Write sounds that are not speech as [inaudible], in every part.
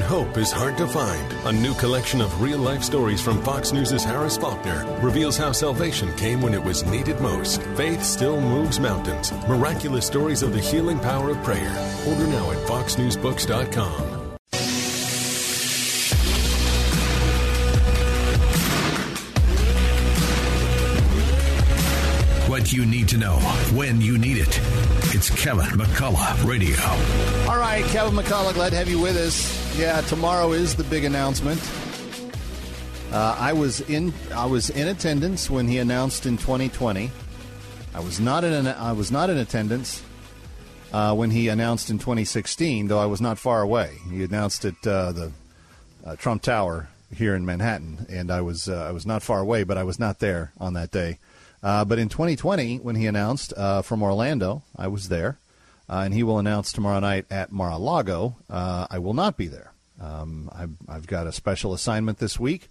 Hope is hard to find. A new collection of real life stories from Fox News' Harris Faulkner reveals how salvation came when it was needed most. Faith still moves mountains. Miraculous stories of the healing power of prayer. Order now at foxnewsbooks.com. you need to know when you need it. It's Kevin McCullough Radio. All right, Kevin McCullough, glad to have you with us. Yeah, tomorrow is the big announcement. Uh, I was in I was in attendance when he announced in 2020. I was not in I was not in attendance uh, when he announced in 2016, though I was not far away. He announced at uh, the uh, Trump Tower here in Manhattan, and I was uh, I was not far away, but I was not there on that day. Uh, but in 2020, when he announced uh, from Orlando, I was there, uh, and he will announce tomorrow night at Mar-a-Lago. Uh, I will not be there. Um, I've, I've, got a special assignment this week.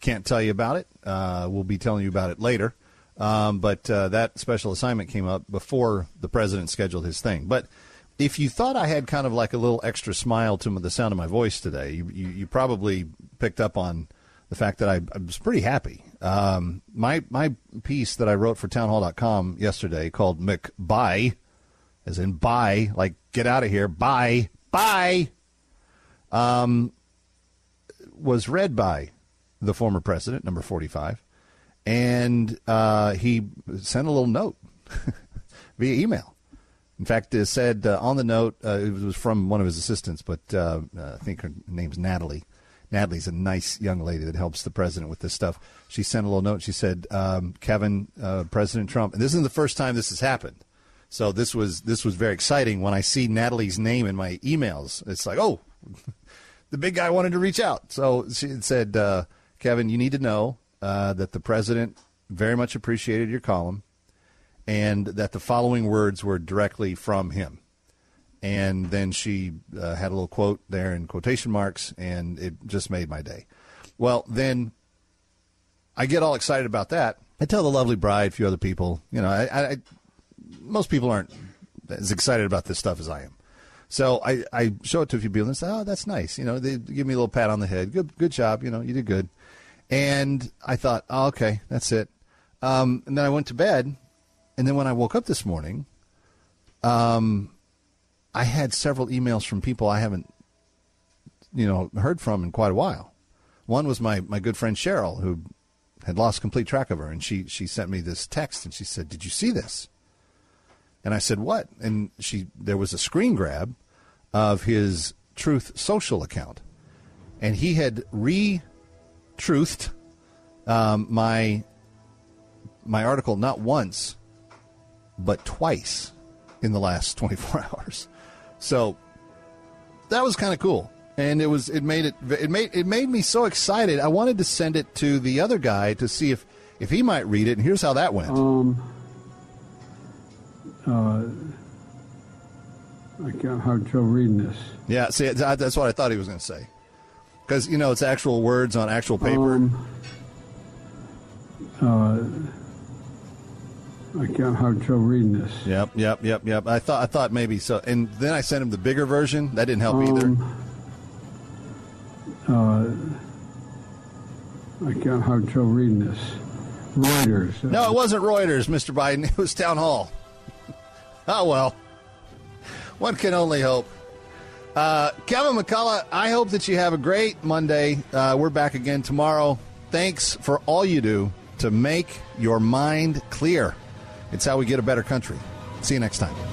Can't tell you about it. Uh, we'll be telling you about it later. Um, but uh, that special assignment came up before the president scheduled his thing. But if you thought I had kind of like a little extra smile to the sound of my voice today, you, you, you probably picked up on the fact that I, I was pretty happy. Um, my my piece that I wrote for townhall.com yesterday called McBye, as in bye, like get out of here, bye, bye, um, was read by the former president, number 45, and uh, he sent a little note [laughs] via email. In fact, it said uh, on the note, uh, it was from one of his assistants, but uh, I think her name's Natalie. Natalie's a nice young lady that helps the president with this stuff. She sent a little note. She said, um, "Kevin, uh, President Trump, and this isn't the first time this has happened. So this was this was very exciting when I see Natalie's name in my emails. It's like, oh, [laughs] the big guy wanted to reach out. So she said, uh, Kevin, you need to know uh, that the president very much appreciated your column, and that the following words were directly from him." And then she uh, had a little quote there in quotation marks, and it just made my day. Well, then I get all excited about that. I tell the lovely bride, a few other people, you know, I, I, most people aren't as excited about this stuff as I am. So I, I show it to a few people and say, "Oh, that's nice." You know, they give me a little pat on the head. Good, good job. You know, you did good. And I thought, oh, okay, that's it. Um, and then I went to bed, and then when I woke up this morning, um, I had several emails from people I haven't, you know, heard from in quite a while. One was my, my good friend Cheryl, who had lost complete track of her, and she, she sent me this text, and she said, "Did you see this?" And I said, "What?" And she there was a screen grab of his Truth Social account, and he had re-truthed um, my my article not once, but twice in the last [laughs] 24 hours. So that was kind of cool, and it was it made it it made it made me so excited. I wanted to send it to the other guy to see if if he might read it. And here's how that went. Um. Uh, I can't hard trouble reading this. Yeah, see, that's what I thought he was going to say, because you know it's actual words on actual paper. Um, uh, I can't hard trouble reading this. Yep, yep, yep, yep. I thought I thought maybe so, and then I sent him the bigger version. That didn't help um, either. Uh, I can't hard trouble reading this. Reuters. No, it wasn't Reuters, Mr. Biden. [laughs] It was Town Hall. [laughs] oh well, one can only hope. Uh, Kevin McCullough, I hope that you have a great Monday. Uh, we're back again tomorrow. Thanks for all you do to make your mind clear. It's how we get a better country. See you next time.